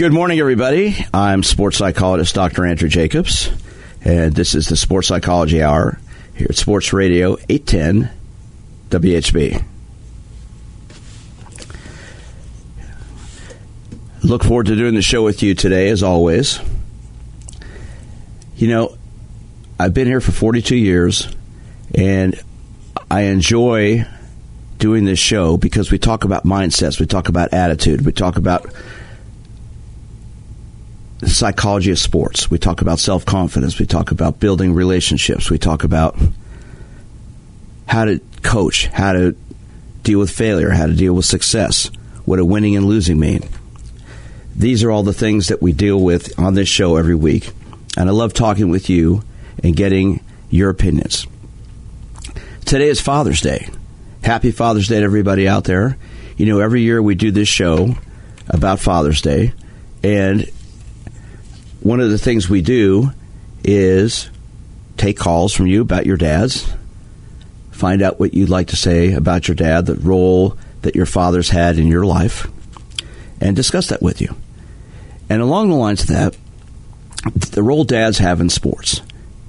Good morning, everybody. I'm sports psychologist Dr. Andrew Jacobs, and this is the Sports Psychology Hour here at Sports Radio 810 WHB. Look forward to doing the show with you today, as always. You know, I've been here for 42 years, and I enjoy doing this show because we talk about mindsets, we talk about attitude, we talk about psychology of sports. We talk about self confidence. We talk about building relationships. We talk about how to coach, how to deal with failure, how to deal with success, what a winning and losing mean. These are all the things that we deal with on this show every week. And I love talking with you and getting your opinions. Today is Father's Day. Happy Father's Day to everybody out there. You know, every year we do this show about Father's Day. And one of the things we do is take calls from you about your dads, find out what you'd like to say about your dad, the role that your father's had in your life, and discuss that with you. And along the lines of that, the role dads have in sports.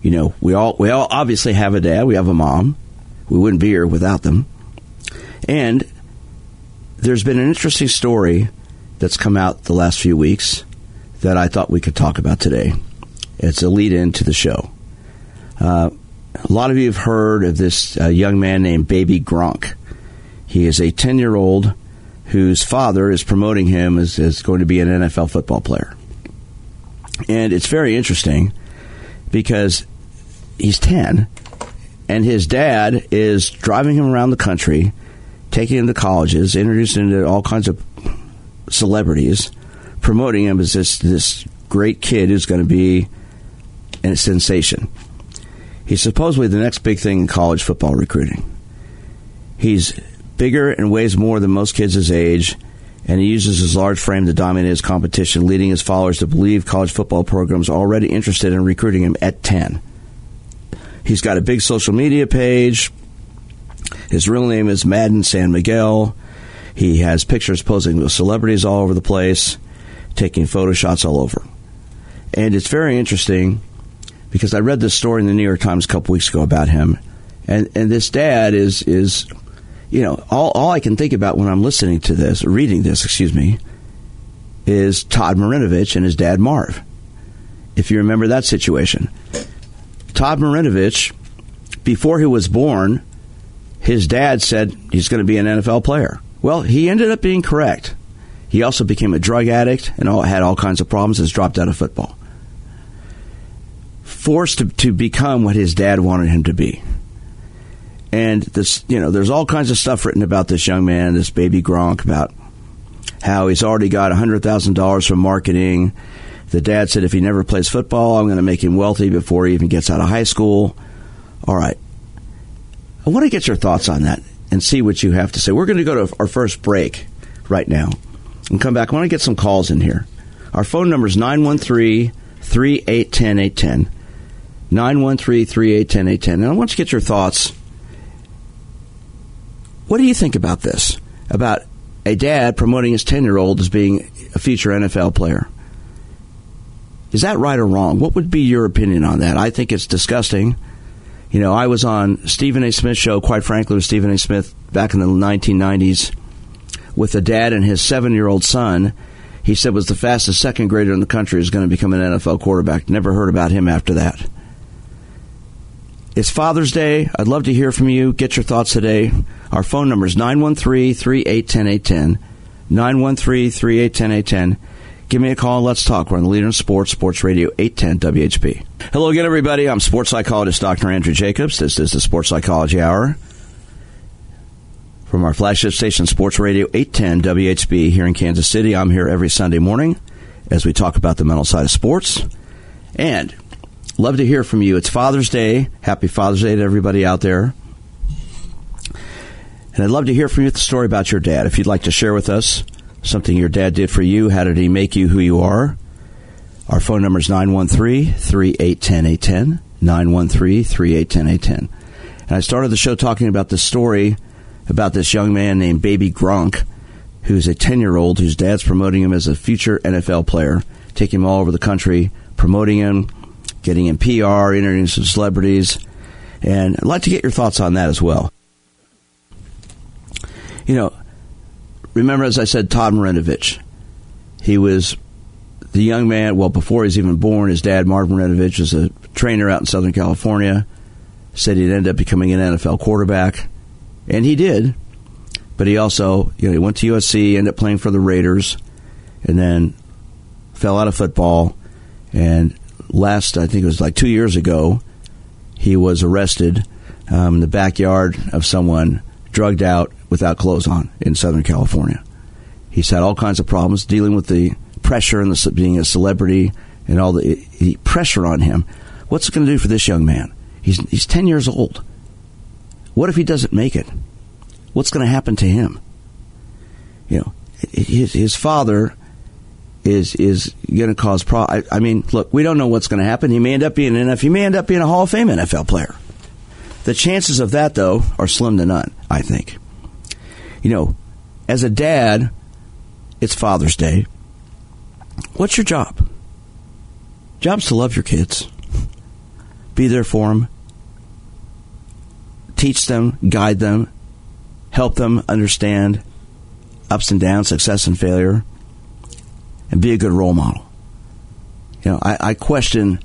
You know, we all we all obviously have a dad, we have a mom. We wouldn't be here without them. And there's been an interesting story that's come out the last few weeks that I thought we could talk about today. It's a lead in to the show. Uh, a lot of you have heard of this uh, young man named Baby Gronk. He is a 10 year old whose father is promoting him as, as going to be an NFL football player. And it's very interesting because he's 10 and his dad is driving him around the country, taking him to colleges, introducing him to all kinds of celebrities promoting him as this this great kid who's going to be a sensation. He's supposedly the next big thing in college football recruiting. He's bigger and weighs more than most kids his age, and he uses his large frame to dominate his competition, leading his followers to believe college football programs are already interested in recruiting him at 10. He's got a big social media page. His real name is Madden San Miguel. He has pictures posing with celebrities all over the place taking photo shots all over. And it's very interesting because I read this story in the New York Times a couple weeks ago about him. And and this dad is is you know, all, all I can think about when I'm listening to this, reading this, excuse me, is Todd Marinovich and his dad Marv. If you remember that situation. Todd Marinovich, before he was born, his dad said he's going to be an NFL player. Well, he ended up being correct. He also became a drug addict and all, had all kinds of problems. Has dropped out of football. Forced to, to become what his dad wanted him to be. And this, you know, there's all kinds of stuff written about this young man, this baby Gronk, about how he's already got $100,000 from marketing. The dad said if he never plays football, I'm going to make him wealthy before he even gets out of high school. All right. I want to get your thoughts on that and see what you have to say. We're going to go to our first break right now and come back. I want to get some calls in here. Our phone number is 913 3810 810. 913 3810 810. And I want to get your thoughts. What do you think about this? About a dad promoting his 10 year old as being a future NFL player? Is that right or wrong? What would be your opinion on that? I think it's disgusting. You know, I was on Stephen A. Smith's show, quite frankly, with Stephen A. Smith back in the 1990s with a dad and his seven year old son. He said was the fastest second grader in the country is going to become an NFL quarterback. Never heard about him after that. It's Father's Day. I'd love to hear from you. Get your thoughts today. Our phone number is 913 3810 810. 913 3810 810. Give me a call let's talk. We're on the leader in sports, Sports Radio 810 WHB. Hello again, everybody. I'm sports psychologist Dr. Andrew Jacobs. This is the Sports Psychology Hour from our flagship station, Sports Radio 810 WHB here in Kansas City. I'm here every Sunday morning as we talk about the mental side of sports. And love to hear from you. It's Father's Day. Happy Father's Day to everybody out there. And I'd love to hear from you the story about your dad. If you'd like to share with us something your dad did for you, how did he make you who you are? Our phone number is 913 3810 810. 913 3810 810. And I started the show talking about the story about this young man named Baby Gronk who's a 10 year old whose dad's promoting him as a future NFL player, taking him all over the country, promoting him, getting him PR, interviewing some celebrities. And I'd like to get your thoughts on that as well. You know, remember, as I said, Todd Marinovich. He was the young man, well, before he was even born, his dad, Marvin Marinovich, was a trainer out in Southern California. Said he'd end up becoming an NFL quarterback. And he did. But he also, you know, he went to USC, ended up playing for the Raiders, and then fell out of football. And last, I think it was like two years ago, he was arrested um, in the backyard of someone, drugged out without clothes on in Southern California. He's had all kinds of problems dealing with the pressure and the, being a celebrity and all the, the pressure on him. What's it going to do for this young man? He's, he's 10 years old. What if he doesn't make it? What's going to happen to him? You know, his, his father is is going to cause pro. I, I, mean, look, we don't know what's going to happen. He may end up being an NFL. He may end up being a Hall of Fame NFL player. The chances of that, though, are slim to none. I think. You know, as a dad, it's Father's Day. What's your job? Job's to love your kids, be there for them, teach them, guide them, help them understand ups and downs, success and failure and be a good role model. You know, I, I question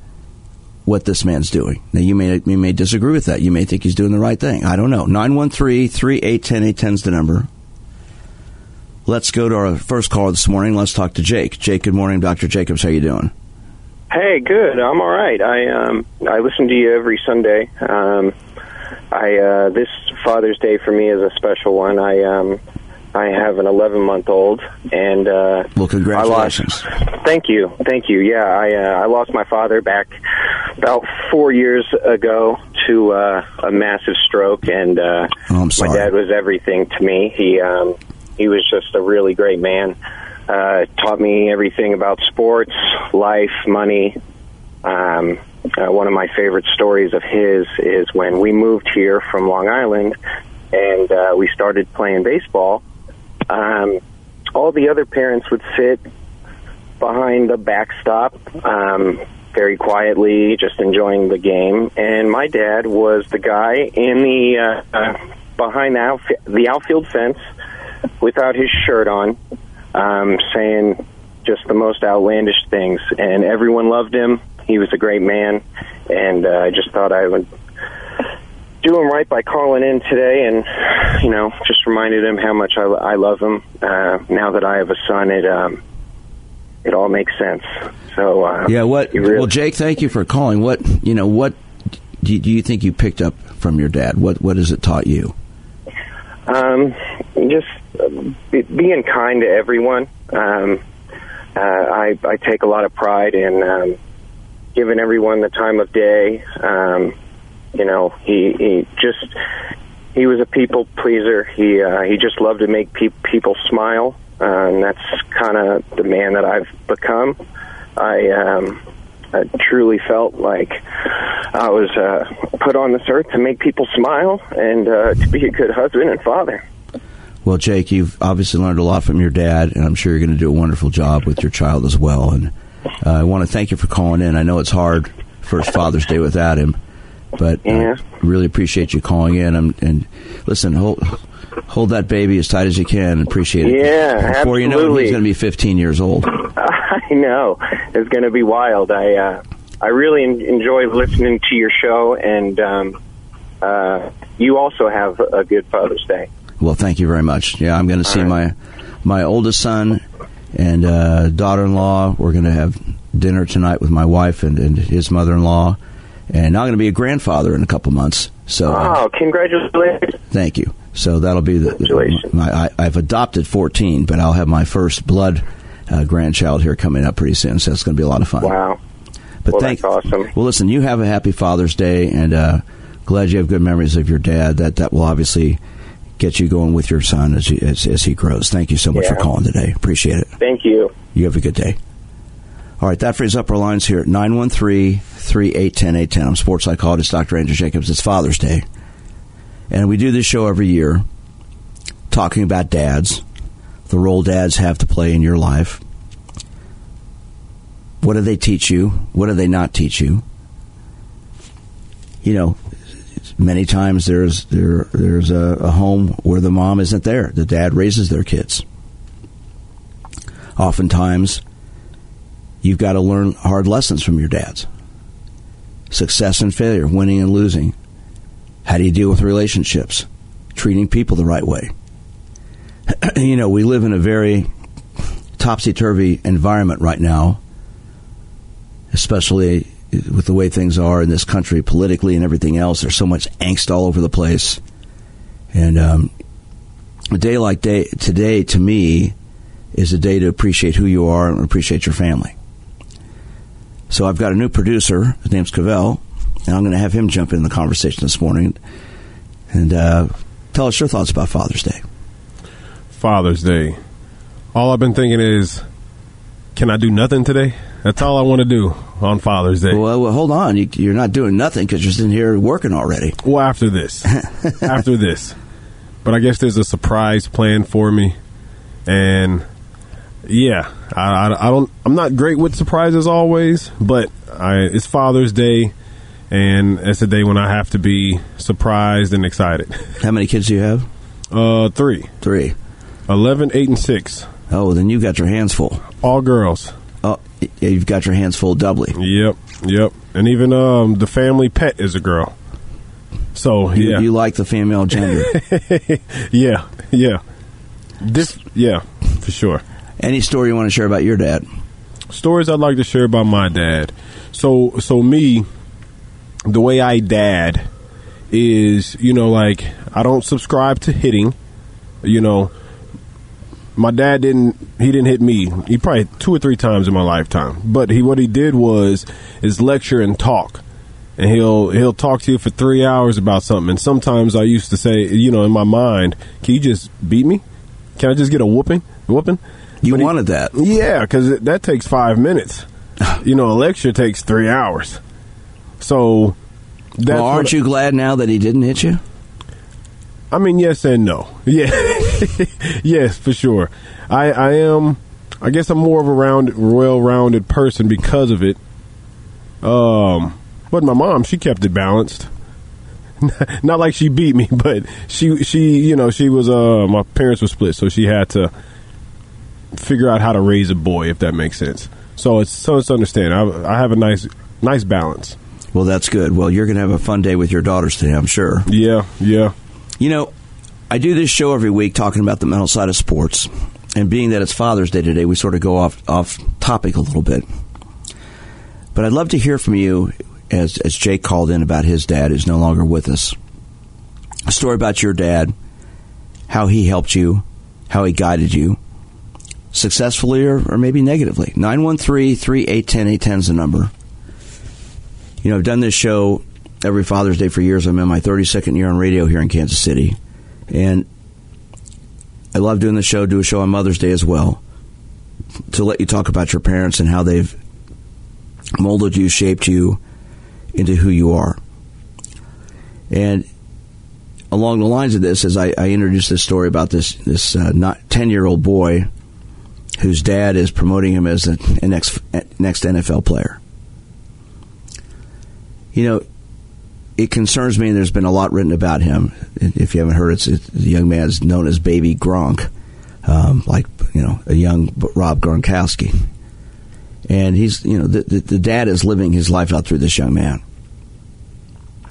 what this man's doing. Now, you may you may disagree with that. You may think he's doing the right thing. I don't know. 913 381 810 is the number. Let's go to our first caller this morning. Let's talk to Jake. Jake, good morning. Dr. Jacobs, how you doing? Hey, good. I'm all right. I um I listen to you every Sunday. Um I uh this Father's Day for me is a special one. I um I have an 11 month old, and uh, well, congratulations! Lost, thank you, thank you. Yeah, I uh, I lost my father back about four years ago to uh, a massive stroke, and uh, oh, I'm sorry. my dad was everything to me. He um, he was just a really great man. Uh, taught me everything about sports, life, money. Um, uh, one of my favorite stories of his is when we moved here from Long Island and uh, we started playing baseball um, all the other parents would sit behind the backstop, um, very quietly, just enjoying the game. And my dad was the guy in the uh, uh, behind the, outf- the outfield fence without his shirt on, um, saying just the most outlandish things. And everyone loved him. He was a great man, and uh, I just thought I would do him right by calling in today and you know just reminded him how much I, I love him. Uh, now that I have a son, it um, it all makes sense. So uh, yeah, what? Really, well, Jake, thank you for calling. What you know? What do you, do you think you picked up from your dad? What what has it taught you? Um, just uh, being kind to everyone. Um, uh, I I take a lot of pride in um, giving everyone the time of day. Um, you know, he he just he was a people pleaser. He uh, he just loved to make pe- people smile, uh, and that's kind of the man that I've become. I um, I truly felt like I was uh, put on this earth to make people smile and uh, to be a good husband and father. Well, Jake, you've obviously learned a lot from your dad, and I'm sure you're going to do a wonderful job with your child as well. And uh, I want to thank you for calling in. I know it's hard first Father's Day without him, but uh, yeah. really appreciate you calling in. And, and, listen, hold hold that baby as tight as you can. Appreciate it. Yeah, Before absolutely. you know it, he's going to be 15 years old. I know it's going to be wild. I uh, I really enjoy listening to your show, and um, uh, you also have a good Father's Day. Well, thank you very much. Yeah, I'm going to see right. my my oldest son and uh, daughter-in-law. We're going to have dinner tonight with my wife and, and his mother-in-law and I'm going to be a grandfather in a couple months. So, oh, congratulations! Thank you. So that'll be the, my. I, have adopted 14, but I'll have my first blood uh, grandchild here coming up pretty soon. So it's going to be a lot of fun. Wow! But well, thank, that's awesome. Well, listen, you have a happy Father's Day, and uh, glad you have good memories of your dad. That that will obviously get you going with your son as he, as, as he grows. Thank you so much yeah. for calling today. Appreciate it. Thank you. You have a good day. All right, that frees up our lines here at 913 381 810. I'm sports psychologist Dr. Andrew Jacobs. It's Father's Day. And we do this show every year talking about dads, the role dads have to play in your life. What do they teach you? What do they not teach you? You know, many times there's there there's a, a home where the mom isn't there. The dad raises their kids. Oftentimes, you've got to learn hard lessons from your dads. Success and failure, winning and losing. How do you deal with relationships? Treating people the right way. you know, we live in a very topsy turvy environment right now, especially with the way things are in this country politically and everything else. There's so much angst all over the place. And um, a day like day, today, to me, is a day to appreciate who you are and appreciate your family. So I've got a new producer. His name's Cavell, and I'm going to have him jump in the conversation this morning and uh, tell us your thoughts about Father's Day. Father's Day. All I've been thinking is, can I do nothing today? That's all I want to do on Father's Day. Well, well hold on. You, are not doing nothing because you're sitting here working already. Well, after this, after this, but I guess there's a surprise plan for me, and yeah, I, I, I, don't. I'm not great with surprises always, but I, it's Father's Day, and it's a day when I have to be surprised and excited. How many kids do you have? Uh, three. Three. Eleven, eight, and six. Oh, then you got your hands full. All girls. Oh, you've got your hands full doubly. Yep, yep. And even um, the family pet is a girl. So you, yeah, you like the female gender. yeah, yeah. This, yeah, for sure. Any story you want to share about your dad? Stories I'd like to share about my dad. So, so me, the way I dad is, you know, like I don't subscribe to hitting. You know, my dad didn't. He didn't hit me. He probably two or three times in my lifetime. But he, what he did was, is lecture and talk and he'll he'll talk to you for three hours about something. And sometimes I used to say, you know, in my mind, can you just beat me? Can I just get a whooping? Whooping? You but wanted he, that. Yeah, because that takes five minutes. you know, a lecture takes three hours. So, well, aren't you glad now that he didn't hit you? I mean, yes and no. Yeah, yes, for sure. I, I am. I guess I'm more of a round, well-rounded person because of it. Um, but my mom, she kept it balanced. Not like she beat me, but she, she, you know, she was. Uh, my parents were split, so she had to figure out how to raise a boy, if that makes sense. So it's so it's understand. I, I have a nice nice balance. Well, that's good. Well, you're going to have a fun day with your daughters today, I'm sure. Yeah, yeah. You know, I do this show every week talking about the mental side of sports, and being that it's Father's Day today, we sort of go off off topic a little bit. But I'd love to hear from you, as as Jake called in about his dad, who's no longer with us. A story about your dad, how he helped you, how he guided you, successfully or, or maybe negatively. 913 3810 810 is the number. You know, I've done this show every Father's Day for years. I'm in my 32nd year on radio here in Kansas City. And I love doing the show, do a show on Mother's Day as well, to let you talk about your parents and how they've molded you, shaped you into who you are. And along the lines of this, as I, I introduced this story about this this uh, not ten year old boy whose dad is promoting him as a, a next next NFL player. You know, it concerns me, and there's been a lot written about him. If you haven't heard, it's, it's the young man's known as Baby Gronk, um, like you know a young Rob Gronkowski, and he's you know the, the, the dad is living his life out through this young man,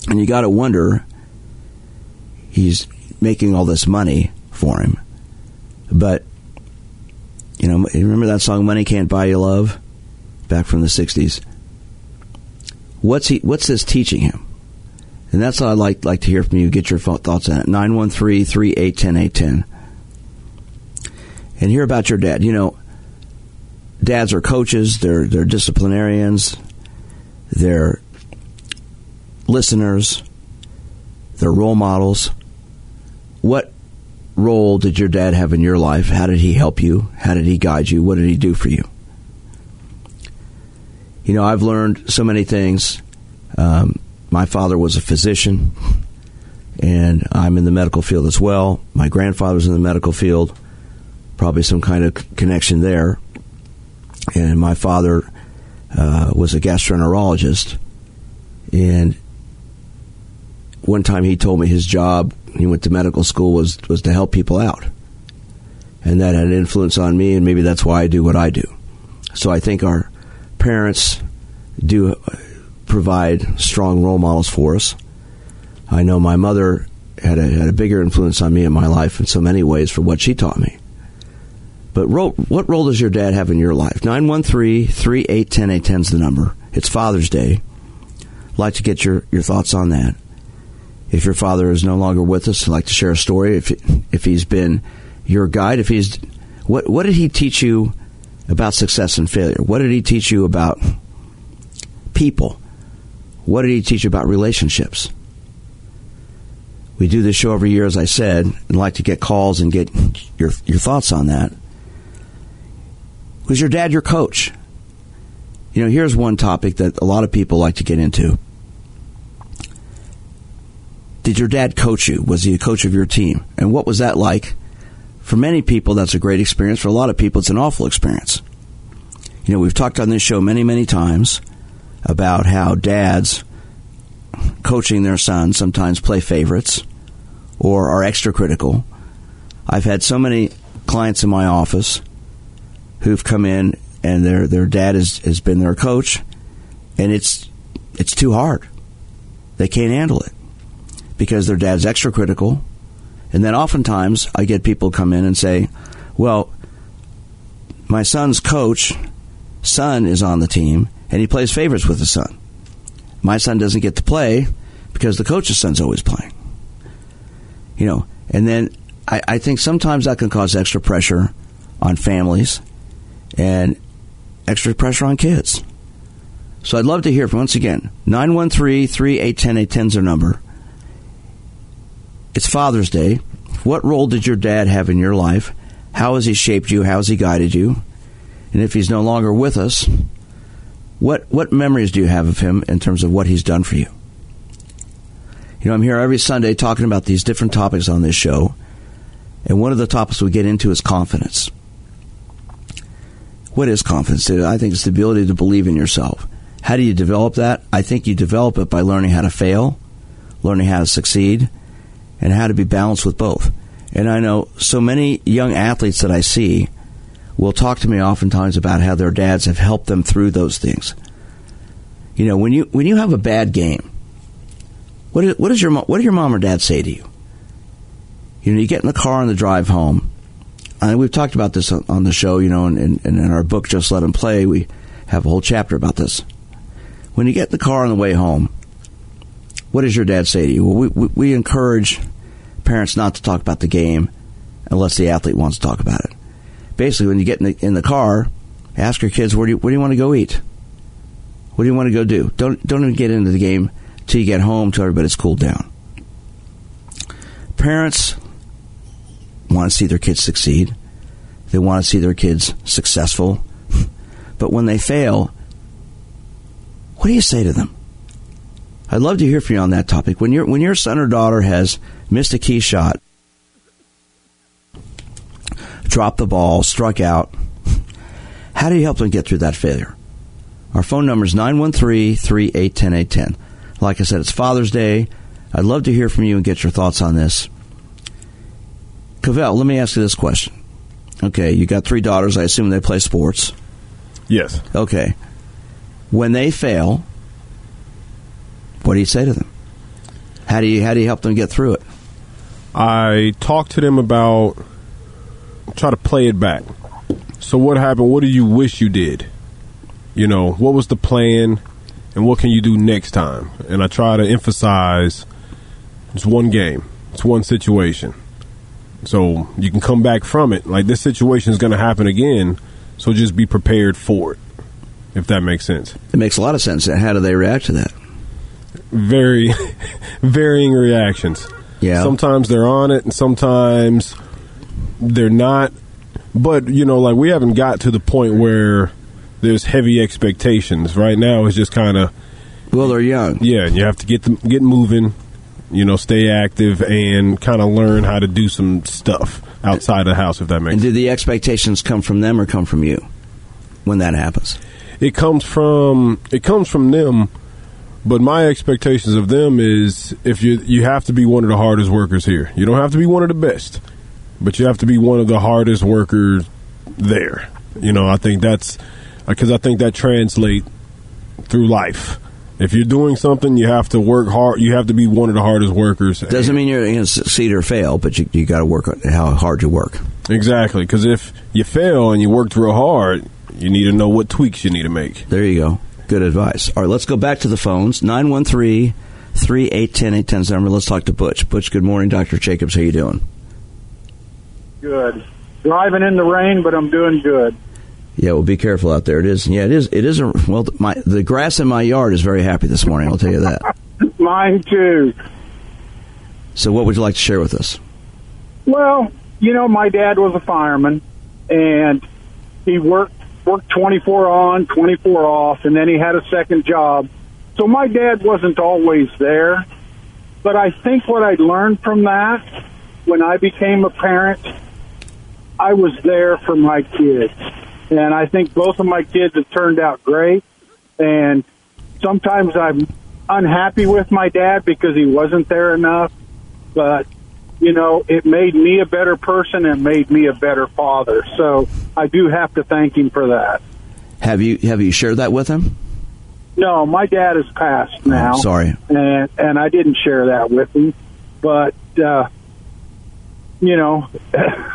and you got to wonder he's making all this money for him, but you know, remember that song "Money Can't Buy You Love," back from the '60s. What's he? What's this teaching him? And that's what I'd like like to hear from you. Get your thoughts on it. 913-3810810. And hear about your dad. You know, dads are coaches. They're they're disciplinarians. They're listeners. They're role models. What role did your dad have in your life? How did he help you? How did he guide you? What did he do for you? You know, I've learned so many things. Um, my father was a physician, and I'm in the medical field as well. My grandfather was in the medical field. probably some kind of connection there. And my father uh, was a gastroenterologist, and one time he told me his job he went to medical school was was to help people out, and that had an influence on me, and maybe that's why I do what I do. So I think our parents do provide strong role models for us. I know my mother had a, had a bigger influence on me in my life in so many ways for what she taught me. But what role does your dad have in your life? 913 3810 is the number. It's Father's Day. I'd like to get your, your thoughts on that. If your father is no longer with us, I'd like to share a story. If, if he's been your guide, if he's, what, what did he teach you about success and failure? What did he teach you about people? What did he teach about relationships? We do this show every year, as I said, and like to get calls and get your your thoughts on that. Was your dad your coach? You know, here's one topic that a lot of people like to get into. Did your dad coach you? Was he a coach of your team? And what was that like? For many people, that's a great experience. For a lot of people, it's an awful experience. You know, we've talked on this show many, many times about how dads coaching their sons sometimes play favorites or are extra critical. I've had so many clients in my office who've come in and their their dad has, has been their coach and it's it's too hard. They can't handle it because their dad's extra critical. And then oftentimes I get people come in and say, Well, my son's coach, son is on the team and he plays favorites with the son. My son doesn't get to play because the coach's son's always playing. You know, and then I, I think sometimes that can cause extra pressure on families and extra pressure on kids. So I'd love to hear from, once again, 913 3810 810 is our number. It's Father's Day. What role did your dad have in your life? How has he shaped you? How has he guided you? And if he's no longer with us, what what memories do you have of him in terms of what he's done for you? You know, I'm here every Sunday talking about these different topics on this show, and one of the topics we get into is confidence. What is confidence? I think it's the ability to believe in yourself. How do you develop that? I think you develop it by learning how to fail, learning how to succeed, and how to be balanced with both. And I know so many young athletes that I see will talk to me oftentimes about how their dads have helped them through those things. You know, when you when you have a bad game, what is, what is your what do your mom or dad say to you? You know, you get in the car on the drive home. And we've talked about this on the show, you know, and in our book, Just Let Them Play, we have a whole chapter about this. When you get in the car on the way home, what does your dad say to you? Well, we, we, we encourage parents not to talk about the game unless the athlete wants to talk about it basically when you get in the, in the car, ask your kids where do you, where do you want to go eat? What do you want to go do? Don't don't even get into the game till you get home till everybody's cooled down. Parents want to see their kids succeed. They want to see their kids successful. But when they fail, what do you say to them? I'd love to hear from you on that topic. When your when your son or daughter has missed a key shot, dropped the ball, struck out. How do you help them get through that failure? Our phone number is 913 3810 810. Like I said, it's Father's Day. I'd love to hear from you and get your thoughts on this. Cavell, let me ask you this question. Okay, you got three daughters. I assume they play sports. Yes. Okay. When they fail, what do you say to them? How do you how do you help them get through it? I talk to them about try to play it back. So what happened? What do you wish you did? You know, what was the plan and what can you do next time? And I try to emphasize it's one game. It's one situation. So you can come back from it. Like this situation is going to happen again, so just be prepared for it. If that makes sense. It makes a lot of sense. How do they react to that? Very varying reactions. Yeah. Sometimes they're on it and sometimes they're not. But you know, like we haven't got to the point where there's heavy expectations. Right now, it's just kind of well, they're young. Yeah, you have to get them get moving. You know, stay active and kind of learn how to do some stuff. outside of the house. If that makes And sense. do the expectations come from them or come from you when that happens? it comes from it comes from them but my expectations of them is if you you have to be one of the hardest workers here you don't have to be one of the best but you have to be one of the hardest workers there you know i think that's uh, because i think that translates through life if you're doing something you have to work hard you have to be one of the hardest workers Doesn't mean you're going to succeed or fail, but you, you got to work on how hard you work. exactly because if you fail and you worked real hard you need to know what tweaks you need to make There you go. Good advice. All right, let's go back to the phones. 913 3810 810 number. Let's talk to Butch. Butch, good morning. Dr. Jacobs, how you doing? Good. Driving in the rain, but I'm doing good. Yeah, well, be careful out there. It is. Yeah, it is. It is. A, well, my the grass in my yard is very happy this morning. I'll tell you that. Mine too. So, what would you like to share with us? Well, you know, my dad was a fireman, and he worked worked 24 on, 24 off, and then he had a second job. So my dad wasn't always there, but I think what I learned from that when I became a parent, I was there for my kids. And I think both of my kids have turned out great. And sometimes I'm unhappy with my dad because he wasn't there enough. But, you know, it made me a better person and made me a better father. So I do have to thank him for that. Have you have you shared that with him? No, my dad has passed now. Sorry. and and I didn't share that with him. But uh, you know,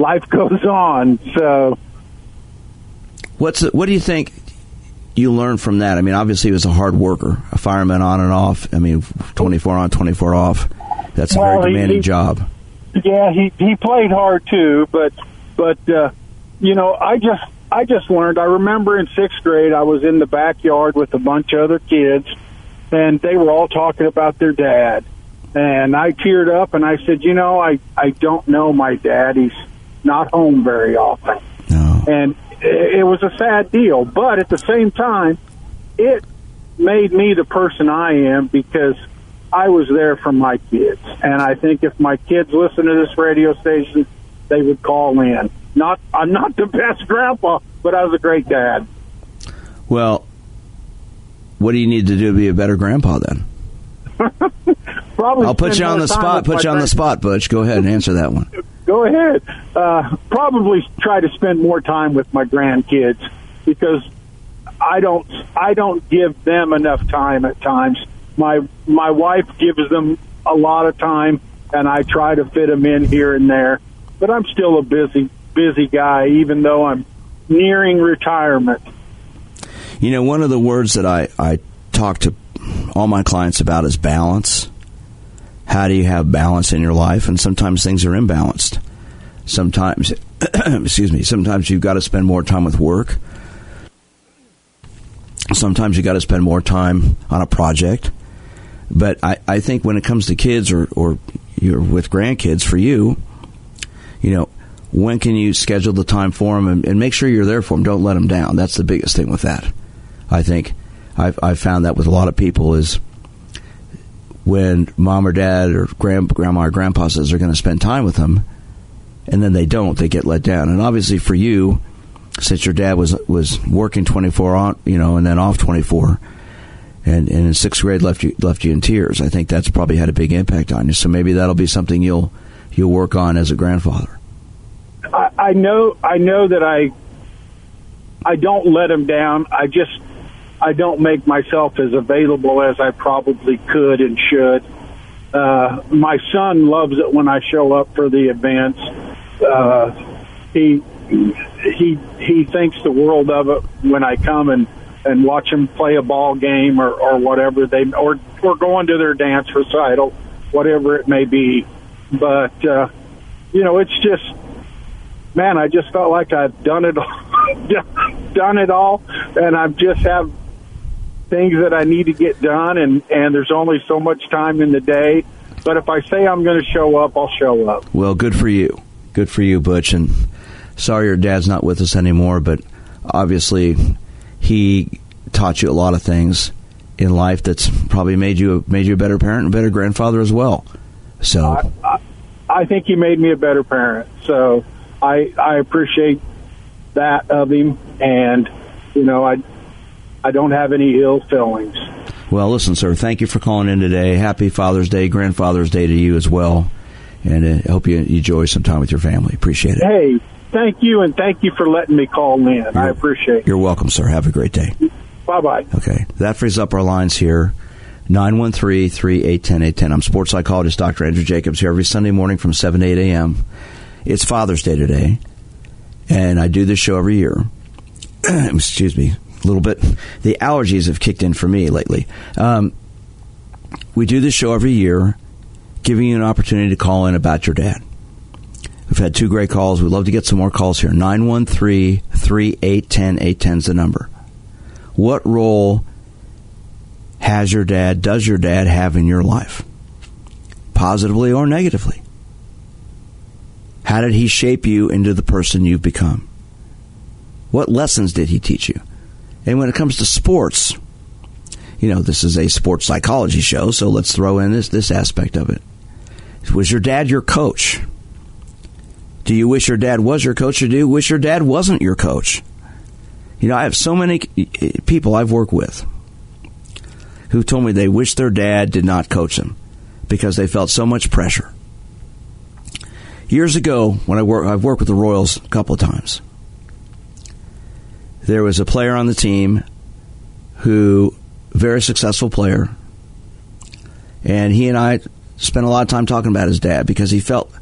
life goes on. So What's what do you think you learned from that? I mean, obviously he was a hard worker, a fireman on and off. I mean, twenty four on, twenty four off. That's a Well, very demanding he- job. yeah, he he played hard too. But but uh, you know, I just I just learned. I remember in sixth grade, I was in the backyard with a bunch of other kids, and they were all talking about their dad. And I teared up and I said, you know, I I don't know my dad. He's not home very often. No. and it was a sad deal. But at the same time, it made me the person I am because I was there for my kids, and I think if my kids listen to this radio station, they would call in. Not I'm not the best grandpa, but I was a great dad. Well, what do you need to do to be a better grandpa then? Probably I'll put you on the spot. Put you on the spot, Butch. Go ahead and answer that one. Go ahead. Uh, probably try to spend more time with my grandkids because I don't I don't give them enough time at times. My my wife gives them a lot of time, and I try to fit them in here and there. But I'm still a busy busy guy, even though I'm nearing retirement. You know, one of the words that I, I talk to all my clients about is balance. How do you have balance in your life? And sometimes things are imbalanced. Sometimes, excuse me, sometimes you've got to spend more time with work. Sometimes you've got to spend more time on a project. But I, I think when it comes to kids or, or you're with grandkids for you, you know, when can you schedule the time for them and, and make sure you're there for them? Don't let them down. That's the biggest thing with that. I think I've, I've found that with a lot of people is when mom or dad or grand, grandma or grandpa says they're going to spend time with them, and then they don't, they get let down. And obviously for you, since your dad was was working 24 on, you know, and then off 24, and, and in sixth grade left you left you in tears. I think that's probably had a big impact on you. So maybe that'll be something you'll you'll work on as a grandfather. I, I know I know that I I don't let them down. I just I don't make myself as available as I probably could and should. Uh, my son loves it when I show up for the events. Uh, he he he thinks the world of it when I come and and watch him play a ball game or or whatever they or or going to their dance recital, whatever it may be. But uh, you know, it's just man, I just felt like I've done it, all, done it all, and I've just have things that I need to get done, and and there's only so much time in the day. But if I say I'm going to show up, I'll show up. Well, good for you. Good for you, Butch. And sorry your dad's not with us anymore, but obviously he taught you a lot of things in life that's probably made you a, made you a better parent and better grandfather as well. So I, I, I think he made me a better parent. So I I appreciate that of him, and you know I I don't have any ill feelings. Well, listen, sir. Thank you for calling in today. Happy Father's Day, Grandfather's Day to you as well, and uh, I hope you enjoy some time with your family. Appreciate it. Hey, thank you, and thank you for letting me call in. I appreciate it. You're welcome, sir. Have a great day. Bye bye. Okay, that frees up our lines here. 913-381-0810. I'm sports psychologist Dr. Andrew Jacobs here every Sunday morning from 7 to 8 a.m. It's Father's Day today, and I do this show every year. Excuse me, a little bit. The allergies have kicked in for me lately. Um, we do this show every year, giving you an opportunity to call in about your dad. We've had two great calls. We'd love to get some more calls here. 913 3810 810 is the number. What role has your dad, does your dad have in your life? Positively or negatively? How did he shape you into the person you've become? What lessons did he teach you? And when it comes to sports, you know, this is a sports psychology show, so let's throw in this, this aspect of it. Was your dad your coach? Do you wish your dad was your coach, or do you wish your dad wasn't your coach? You know, I have so many people I've worked with who told me they wish their dad did not coach them because they felt so much pressure. Years ago, when I work, I've worked with the Royals a couple of times. There was a player on the team who, very successful player, and he and I spent a lot of time talking about his dad because he felt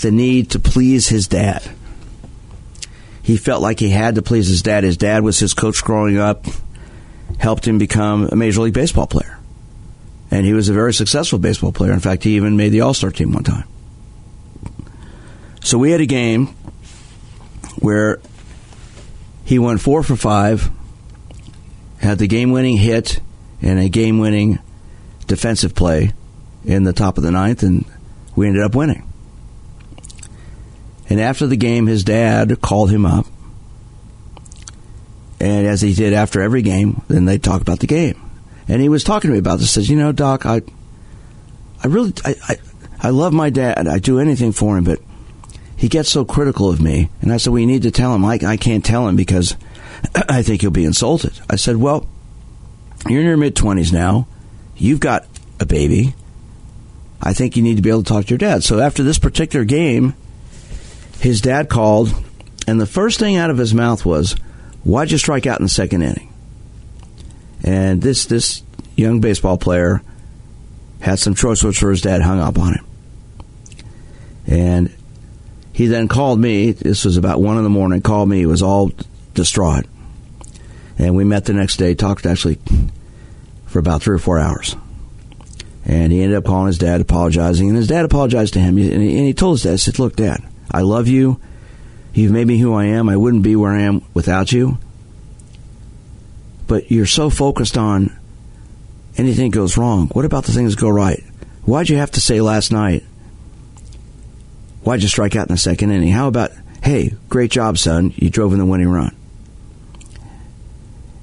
the need to please his dad. He felt like he had to please his dad. His dad was his coach growing up, helped him become a Major League Baseball player. And he was a very successful baseball player. In fact, he even made the All Star team one time. So we had a game where he went four for five, had the game winning hit and a game winning defensive play in the top of the ninth, and we ended up winning. And after the game, his dad called him up. And as he did after every game, then they talk about the game. And he was talking to me about this. Says, you know, Doc, I, I really, I, I, I love my dad. I do anything for him, but he gets so critical of me. And I said, you need to tell him. I, I can't tell him because I think he'll be insulted. I said, well, you're in your mid twenties now. You've got a baby. I think you need to be able to talk to your dad. So after this particular game, his dad called, and the first thing out of his mouth was, "Why'd you strike out in the second inning?" And this this young baseball player had some choice words for his dad hung up on him. And he then called me. This was about one in the morning. Called me. He was all distraught. And we met the next day. Talked actually for about three or four hours. And he ended up calling his dad, apologizing. And his dad apologized to him. And he, told his dad, "I said, look, Dad, I love you. You've made me who I am. I wouldn't be where I am without you. But you're so focused on anything goes wrong. What about the things that go right? Why'd you have to say last night? Why'd you strike out in the second inning? How about, hey, great job, son. You drove in the winning run.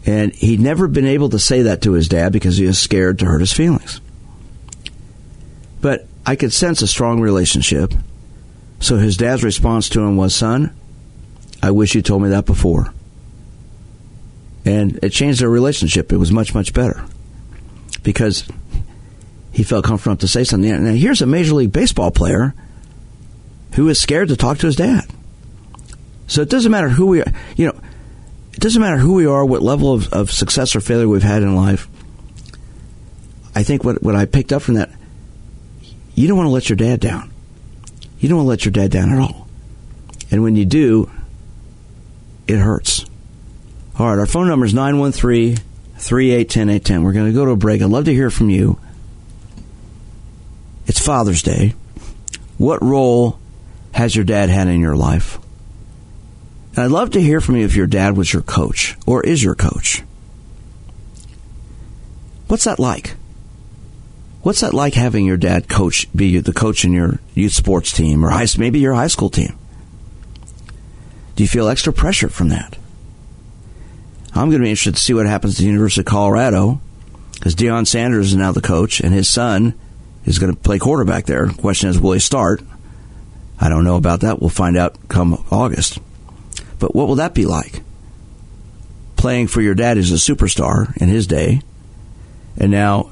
And he'd never been able to say that to his dad because he was scared to hurt his feelings. But I could sense a strong relationship. So his dad's response to him was, Son, I wish you told me that before. And it changed their relationship. It was much, much better. Because he felt comfortable to say something. Now, here's a Major League Baseball player who is scared to talk to his dad. So it doesn't matter who we are. You know, it doesn't matter who we are, what level of, of success or failure we've had in life. I think what, what I picked up from that, you don't want to let your dad down. You don't want to let your dad down at all. And when you do, it hurts. All right, our phone number is 913 3810 810. We're going to go to a break. I'd love to hear from you. It's Father's Day. What role has your dad had in your life? And I'd love to hear from you if your dad was your coach or is your coach. What's that like? What's that like having your dad coach be the coach in your youth sports team or high, maybe your high school team? Do you feel extra pressure from that? I'm going to be interested to see what happens to the University of Colorado because Deion Sanders is now the coach and his son is going to play quarterback there. The question is, will he start? I don't know about that. We'll find out come August. But what will that be like? Playing for your dad as a superstar in his day, and now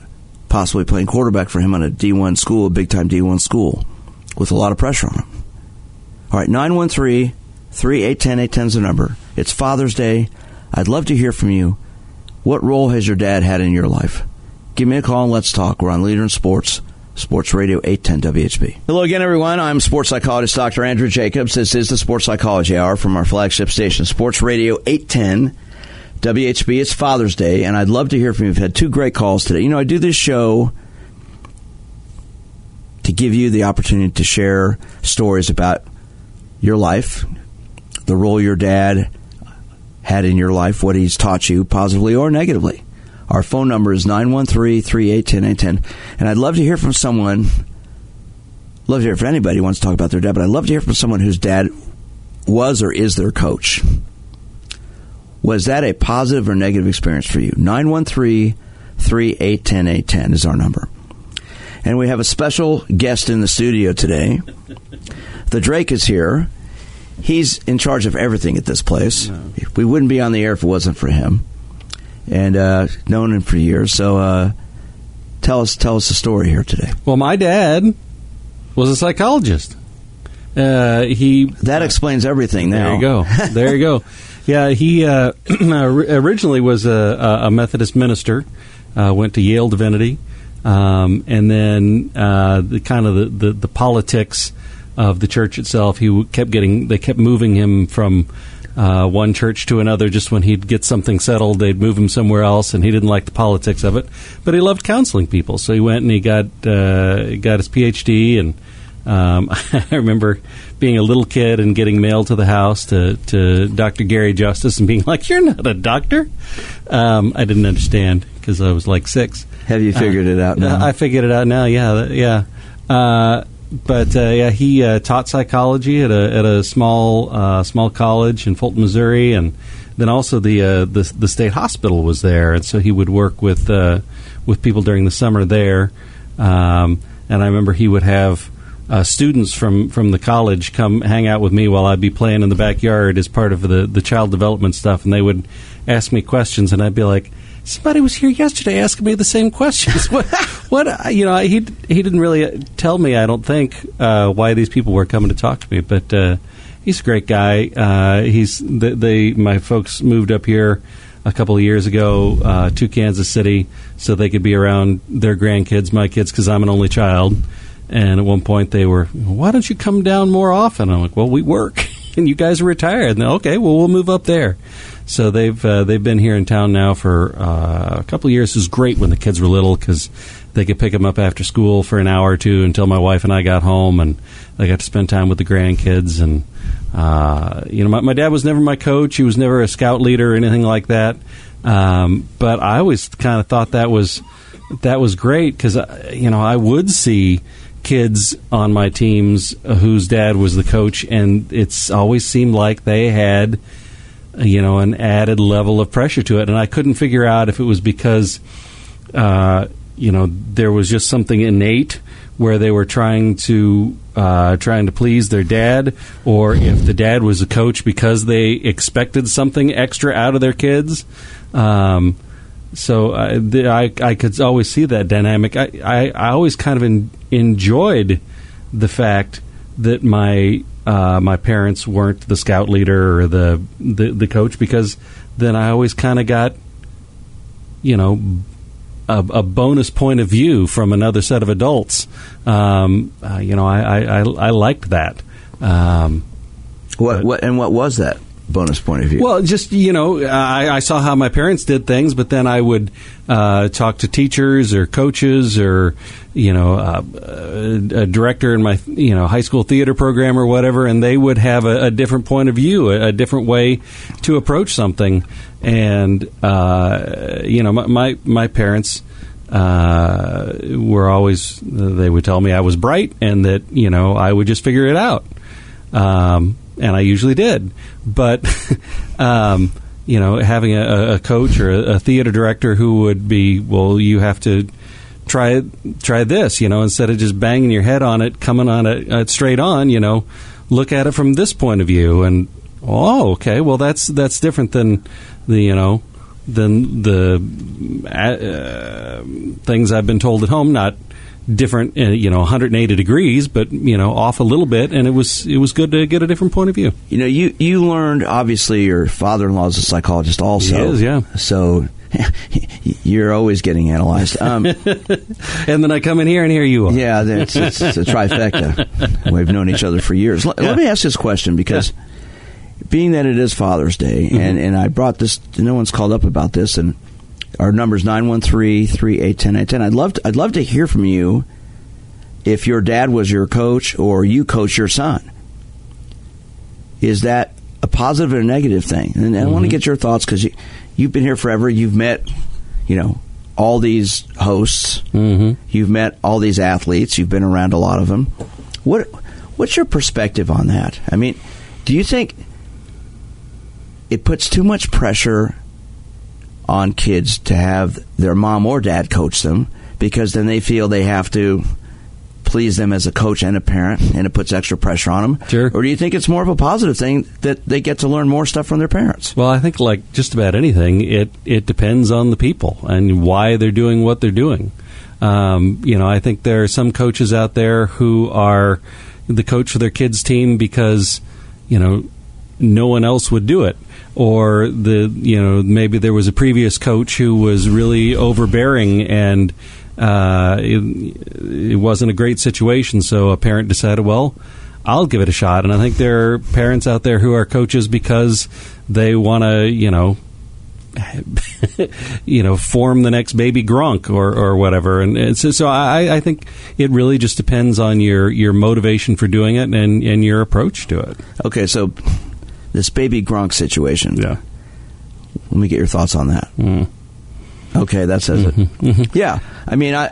possibly playing quarterback for him on a D1 school, a big time D1 school, with a lot of pressure on him. All right, 913 3810 810 is the number. It's Father's Day. I'd love to hear from you. What role has your dad had in your life? Give me a call and let's talk. We're on Leader in Sports. Sports Radio 810 WHB. Hello again, everyone. I'm sports psychologist Dr. Andrew Jacobs. This is the Sports Psychology Hour from our flagship station, Sports Radio 810 WHB. It's Father's Day, and I'd love to hear from you. We've had two great calls today. You know, I do this show to give you the opportunity to share stories about your life, the role your dad had in your life, what he's taught you, positively or negatively. Our phone number is 913 381 810. And I'd love to hear from someone, love to hear from anybody who wants to talk about their dad, but I'd love to hear from someone whose dad was or is their coach. Was that a positive or negative experience for you? 913 381 810 is our number. And we have a special guest in the studio today. The Drake is here. He's in charge of everything at this place. No. We wouldn't be on the air if it wasn't for him and uh, known him for years. So uh, tell us tell us the story here today. Well, my dad was a psychologist. Uh, he that explains everything. Now there you go. There you go. Yeah, he uh, originally was a, a, Methodist minister. Uh, went to Yale Divinity, um, and then uh, the kind of the, the, the politics of the church itself. He kept getting they kept moving him from uh, one church to another. Just when he'd get something settled, they'd move him somewhere else, and he didn't like the politics of it. But he loved counseling people, so he went and he got uh, got his PhD. And um, I remember being a little kid and getting mail to the house to, to Dr. Gary Justice and being like, "You're not a doctor." Um, I didn't understand because I was like six. Have you figured uh, it out now? I figured it out now. Yeah, yeah. But uh, yeah, he uh, taught psychology at a at a small uh, small college in Fulton, Missouri, and then also the, uh, the, the state hospital was there, and so he would work with uh, with people during the summer there. Um, and I remember he would have uh, students from, from the college come hang out with me while I'd be playing in the backyard as part of the the child development stuff, and they would ask me questions, and I'd be like somebody was here yesterday asking me the same questions. what, what, you know, he he didn't really tell me. I don't think uh, why these people were coming to talk to me, but uh, he's a great guy. Uh, he's they, they, my folks moved up here a couple of years ago uh, to Kansas City so they could be around their grandkids, my kids, because I'm an only child. And at one point they were, why don't you come down more often? I'm like, well, we work, and you guys are retired. And okay, well, we'll move up there. So they've uh, they've been here in town now for uh, a couple years. It was great when the kids were little because they could pick them up after school for an hour or two until my wife and I got home, and they got to spend time with the grandkids. And uh, you know, my, my, dad was never my coach. He was never a scout leader or anything like that. Um, but I always kind of thought that was that was great because uh, you know I would see kids on my teams whose dad was the coach, and it's always seemed like they had you know, an added level of pressure to it. And I couldn't figure out if it was because, uh, you know, there was just something innate where they were trying to uh, trying to please their dad, or if the dad was a coach because they expected something extra out of their kids. Um, so I, the, I, I could always see that dynamic. I, I, I always kind of in, enjoyed the fact that my uh, my parents weren't the scout leader or the the, the coach because then I always kind of got you know a, a, bonus point of view from another set of adults. Um, uh, you know, I, I, I, I liked that. Um, what, what and what was that? bonus point of view? Well, just you know, I, I saw how my parents did things, but then I would uh, talk to teachers or coaches or you know uh, a director in my you know high school theater program or whatever, and they would have a, a different point of view, a, a, different way to approach something, and uh, you know, my my, my parents. Uh, were always they would tell me I was bright and that you know I would just figure it out. Um, and I usually did. But um, you know, having a, a, coach or a, theater director who would be, well, you have to try try this, you know, instead of just banging your head on it, coming on it uh, straight on, you know, look at it from this point of view, and oh, okay, well that's that's different than the you know than the uh, things I've been told at home. Not different, uh, you know, 180 degrees, but you know, off a little bit, and it was it was good to get a different point of view. You know, you you learned obviously your father-in-law is a psychologist also. He is, yeah. So you're always getting analyzed. Um, and then I come in here and here you are. Yeah, it's, it's, it's a trifecta. We've known each other for years. Let, Yeah. let me ask this question because being that it is Father's Day, Mm-hmm. and, and I brought this, no one's called up about this, and our number's 913 3810 I'd love to, I'd love to hear from you if your dad was your coach or you coach your son. Is that a positive or a negative thing? And I want to get your thoughts because you, you've been here forever. You've met, you know, all these hosts. Mm-hmm. You've met all these athletes. You've been around a lot of them. What What's your perspective on that? I mean, do you think it puts too much pressure on kids to have their mom or dad coach them because then they feel they have to please them as a coach and a parent, and it puts extra pressure on them? Sure. Or do you think it's more of a positive thing that they get to learn more stuff from their parents? Well, I think like just about anything, it it depends on the people and why they're doing what they're doing. Um, you know, I think there are some coaches out there who are the coach for their kids' team because you know no one else would do it, or the you know maybe there was a previous coach who was really overbearing and. Uh, it, it wasn't a great situation, so a parent decided, well, I'll give it a shot. And I think there are parents out there who are coaches because they want to, you know, you know, form the next baby Gronk or, or whatever. And, and so, so I, I think it really just depends on your, your motivation for doing it and, and your approach to it. Okay, so this baby Gronk situation. Yeah. Let me get your thoughts on that. Mm. Okay, that says it. Yeah, I mean, I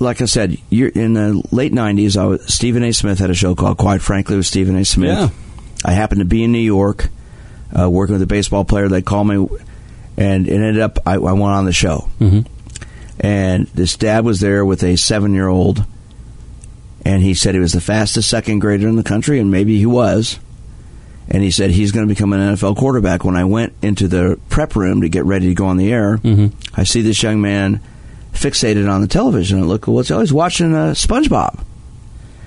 like I said, you're in the late '90s. I was, Stephen A. Smith had a show called "Quite Frankly" with Stephen A. Smith. Yeah. I happened to be in New York, uh, working with a baseball player. They called me, and it ended up I, I went on the show. Mhm. And this dad was there with a seven-year-old, and he said he was the fastest second grader in the country, and maybe he was. And he said he's going to become an NFL quarterback. When I went into the prep room to get ready to go on the air, Mhm. I see this young man fixated on the television. I look, what's oh, he's watching uh, SpongeBob.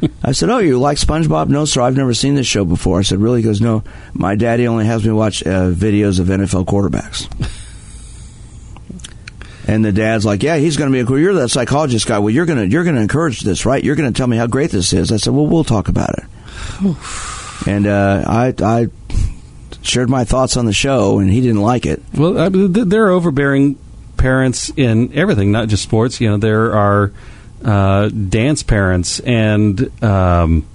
I said, "Oh, you like SpongeBob?" No, sir. I've never seen this show before. I said, "Really?" He goes, "No, my daddy only has me watch uh, videos of NFL quarterbacks." and the dad's like, "Yeah, he's going to be a cool. You're that psychologist guy. Well, you're going to you're going to encourage this, right? You're going to tell me how great this is." I said, "Well, we'll talk about it." And uh, I I shared my thoughts on the show, and he didn't like it. Well, I mean, th- there are overbearing parents in everything, not just sports. You know, there are uh, dance parents and um,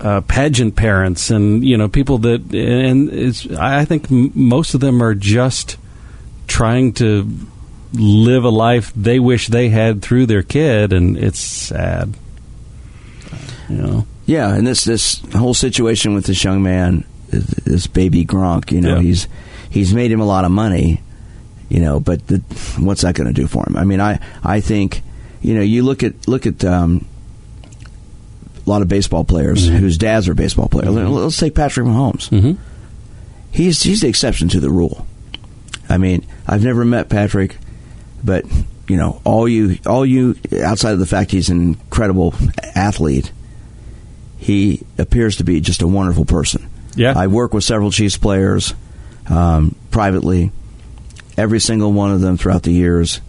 uh, pageant parents, and you know, people that. And it's, I think most of them are just trying to live a life they wish they had through their kid, and it's sad. You know. Yeah, and this this whole situation with this young man, this baby Gronk, you know, Yeah. he's he's made him a lot of money, you know, but the, what's that going to do for him? I mean, I I think, you know, you look at look at um, a lot of baseball players whose dads are baseball players. Let's take Patrick Mahomes. Mm-hmm. He's he's the exception to the rule. I mean, I've never met Patrick, but you know, all you all you outside of the fact he's an incredible athlete, he appears to be just a wonderful person. Yeah. I work with several Chiefs players um, privately. Every single one of them throughout the years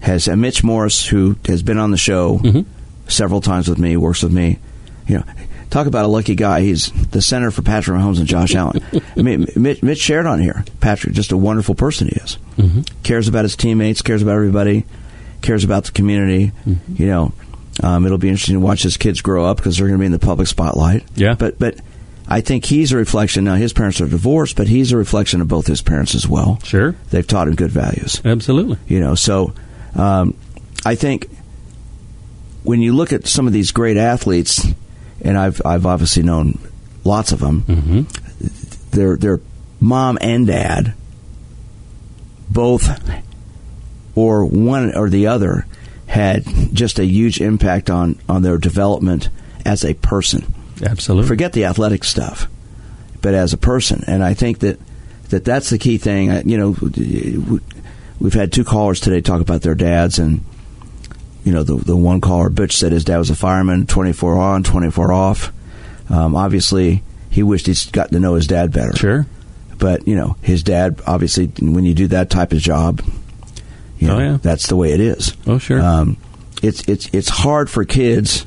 has and Mitch Morse, who has been on the show Mhm. several times with me, works with me. You know, talk about a lucky guy. He's the center for Patrick Mahomes and Josh Allen. I mean, Mitch, Mitch shared on here. Patrick, just a wonderful person he is. Cares about his teammates, cares about everybody, cares about the community. You know, um, it'll be interesting to watch his kids grow up because they're going to be in the public spotlight. Yeah. but but I think he's a reflection. Now his parents are divorced, but he's a reflection of both his parents as well. Sure. They've taught him good values Absolutely. you know so um, i think when you look at some of these great athletes and i've i've obviously known lots of them Mm-hmm. their their mom and dad both or one or the other had just a huge impact on on their development as a person. Absolutely. Forget the athletic stuff, but as a person, and I think that that that's the key thing. I- You know, we've had two callers today talk about their dads, and you know, the the one caller, Butch, said his dad was a fireman, twenty four on, twenty four off. Um, obviously, he wished he'd gotten to know his dad better. Sure. But you know, his dad obviously, when you do that type of job, you know, Oh, yeah. that's the way it is. Oh, sure. Um, it's it's it's hard for kids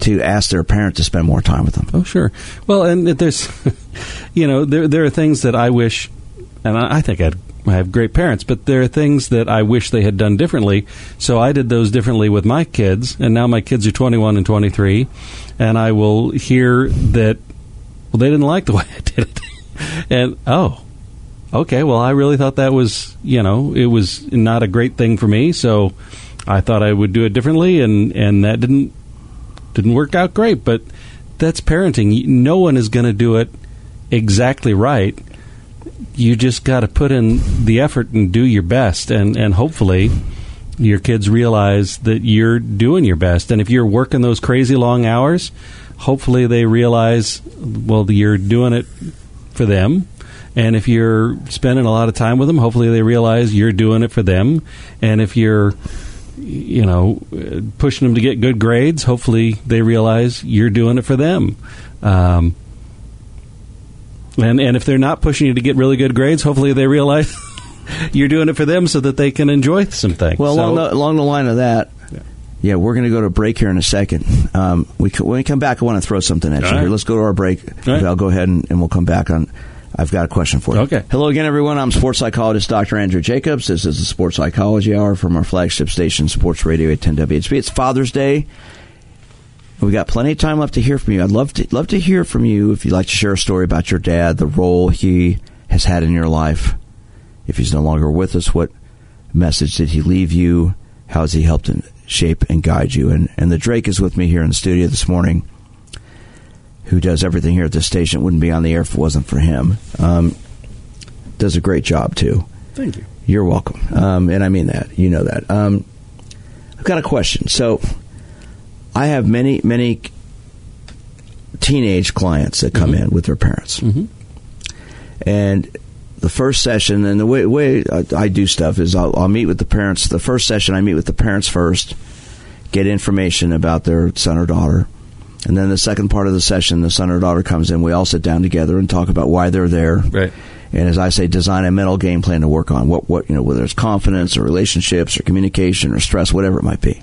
to ask their parent to spend more time with them. Oh, sure. Well, and there's, you know, there there are things that I wish, and I, I think I'd, I have great parents, but there are things that I wish they had done differently. So I did those differently with my kids, and now my kids are 21 and 23, and I will hear that, well, they didn't like the way I did it, and oh. Okay, well, I really thought that was, you know, it was not a great thing for me, so I thought I would do it differently, and, and that didn't didn't work out great, but that's parenting. No one is going to do it exactly right. You just got to put in the effort and do your best, and, and hopefully your kids realize that you're doing your best. And if you're working those crazy long hours, hopefully they realize, well, you're doing it for them. And if you're spending a lot of time with them, hopefully they realize you're doing it for them. And if you're you know, pushing them to get good grades. Hopefully, they realize you're doing it for them. Um, and and if they're not pushing you to get really good grades, hopefully they realize you're doing it for them so that they can enjoy some things. Well, So- along the, along the line of that, Yeah. yeah, we're going to go to a break here in a second. Um, we when we come back, I want to throw something at you All right. here. Let's go to our break. right. I'll go ahead and, and we'll come back on. I've got a question for you. Okay. Hello again, everyone. I'm sports psychologist Dr. Andrew Jacobs. This is the Sports Psychology Hour from our flagship station, Sports Radio 810 WHB. It's Father's Day. We've got plenty of time left to hear from you. I'd love to love to hear from you if you'd like to share a story about your dad, the role he has had in your life. If he's no longer with us, what message did he leave you? How has he helped in shape and guide you? And and the Drake is with me here in the studio this morning, who does everything here at this station. Wouldn't be on the air if it wasn't for him. Um, does a great job too. Thank you. You're welcome, um, and I mean that. You know that. Um, I've got a question. So, I have many, many teenage clients that come in with their parents, Mhm. and the first session and the way, way I, I do stuff is I'll, I'll meet with the parents. The first session, I meet with the parents first, get information about their son or daughter. And then the second part of the session, the son or daughter comes in. We all sit down together and talk about why they're there. Right. And as I say, design a mental game plan to work on what, what you know, whether it's confidence or relationships or communication or stress, whatever it might be,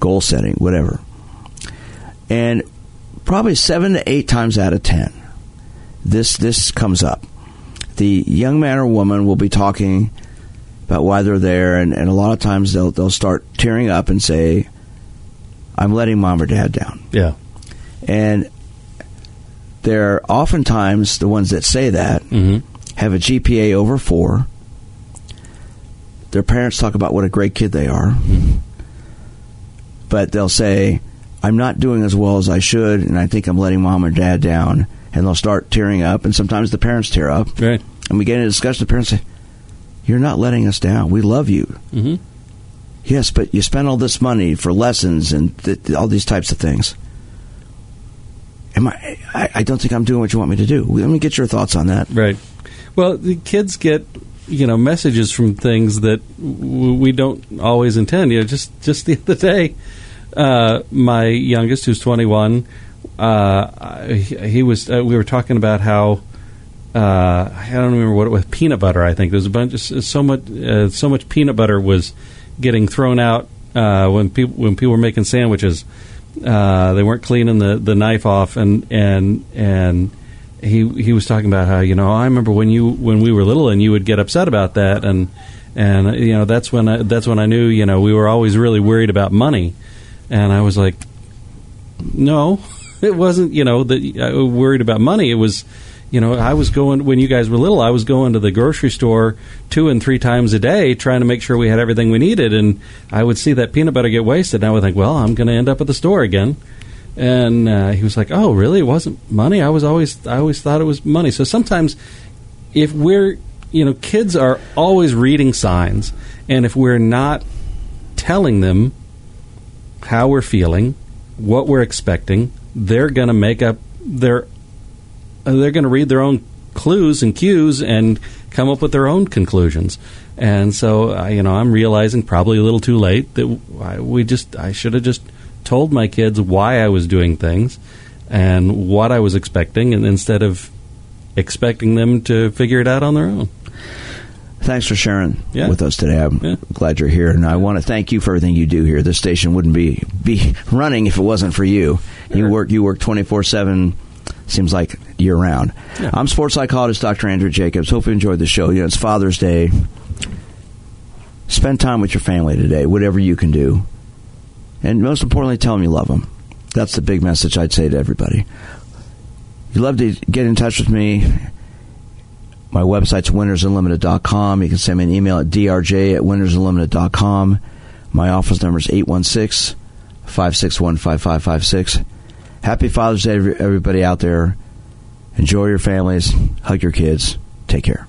goal setting, whatever. And probably seven to eight times out of ten, this this comes up. The young man or woman will be talking about why they're there, and, and a lot of times they'll they'll start tearing up and say, "I'm letting mom or dad down." Yeah. And they're oftentimes the ones that say that hmm have a GPA over four. Their parents talk about what a great kid they are, but they'll say, "I'm not doing as well as I should, and I think I'm letting mom or dad down." And they'll start tearing up, and sometimes the parents tear up, Right. and we get in a discussion. The parents say, "You're not letting us down. We love you." hmm Yes, but you spend all this money for lessons and th- all these types of things. Am I, I? I don't think I'm doing what you want me to do. Let me get your thoughts on that. Right. Well, the kids get you know messages from things that w- we don't always intend. You know, just just the other day, uh, my youngest, who's 21, uh, he, he was. Uh, we were talking about how. Uh, I don't remember what it was. Peanut butter, I think. There was a bunch. Of, so much. Uh, so much peanut butter was getting thrown out uh, when people when people were making sandwiches. Uh, they weren't cleaning the, the knife off, and and and he he was talking about how you know I remember when you when we were little and you would get upset about that, and and you know that's when I, that's when I knew you know we were always really worried about money, and I was like, no, it wasn't you know that I worried about money. It was you know I was going when you guys were little. I was going to the grocery store two and three times a day trying to make sure we had everything we needed, and I would see that peanut butter get wasted, and I would think, well, I'm going to end up at the store again. And uh, he was like, "Oh, really? It wasn't money. I was always I always thought it was money." So sometimes, if we're you know, kids are always reading signs, and if we're not telling them how we're feeling, what we're expecting, they're going to make up their they're going to read their own clues and cues and come up with their own conclusions. And so, uh, you know, I'm realizing probably a little too late that I, we just I should have just told my kids why I was doing things and what I was expecting, and instead of expecting them to figure it out on their own. Thanks for sharing Yeah. with us today. I'm Yeah. glad you're here, and I want to thank you for everything you do here. This station wouldn't be be running if it wasn't for you. You work you work twenty four seven. Seems like year round. Yeah. I'm sports psychologist Dr. Andrew Jacobs. Hope you enjoyed the show. You know, it's Father's Day. Spend time with your family today, whatever you can do, and most importantly, tell them you love them. That's the big message I'd say to everybody. You'd love to get in touch with me. My website's winnersunlimited.com. You can send me an email at drj at winnersunlimited.com. My office number is 816 561 5556. Happy Father's Day, everybody out there. Enjoy your families. Hug your kids. Take care.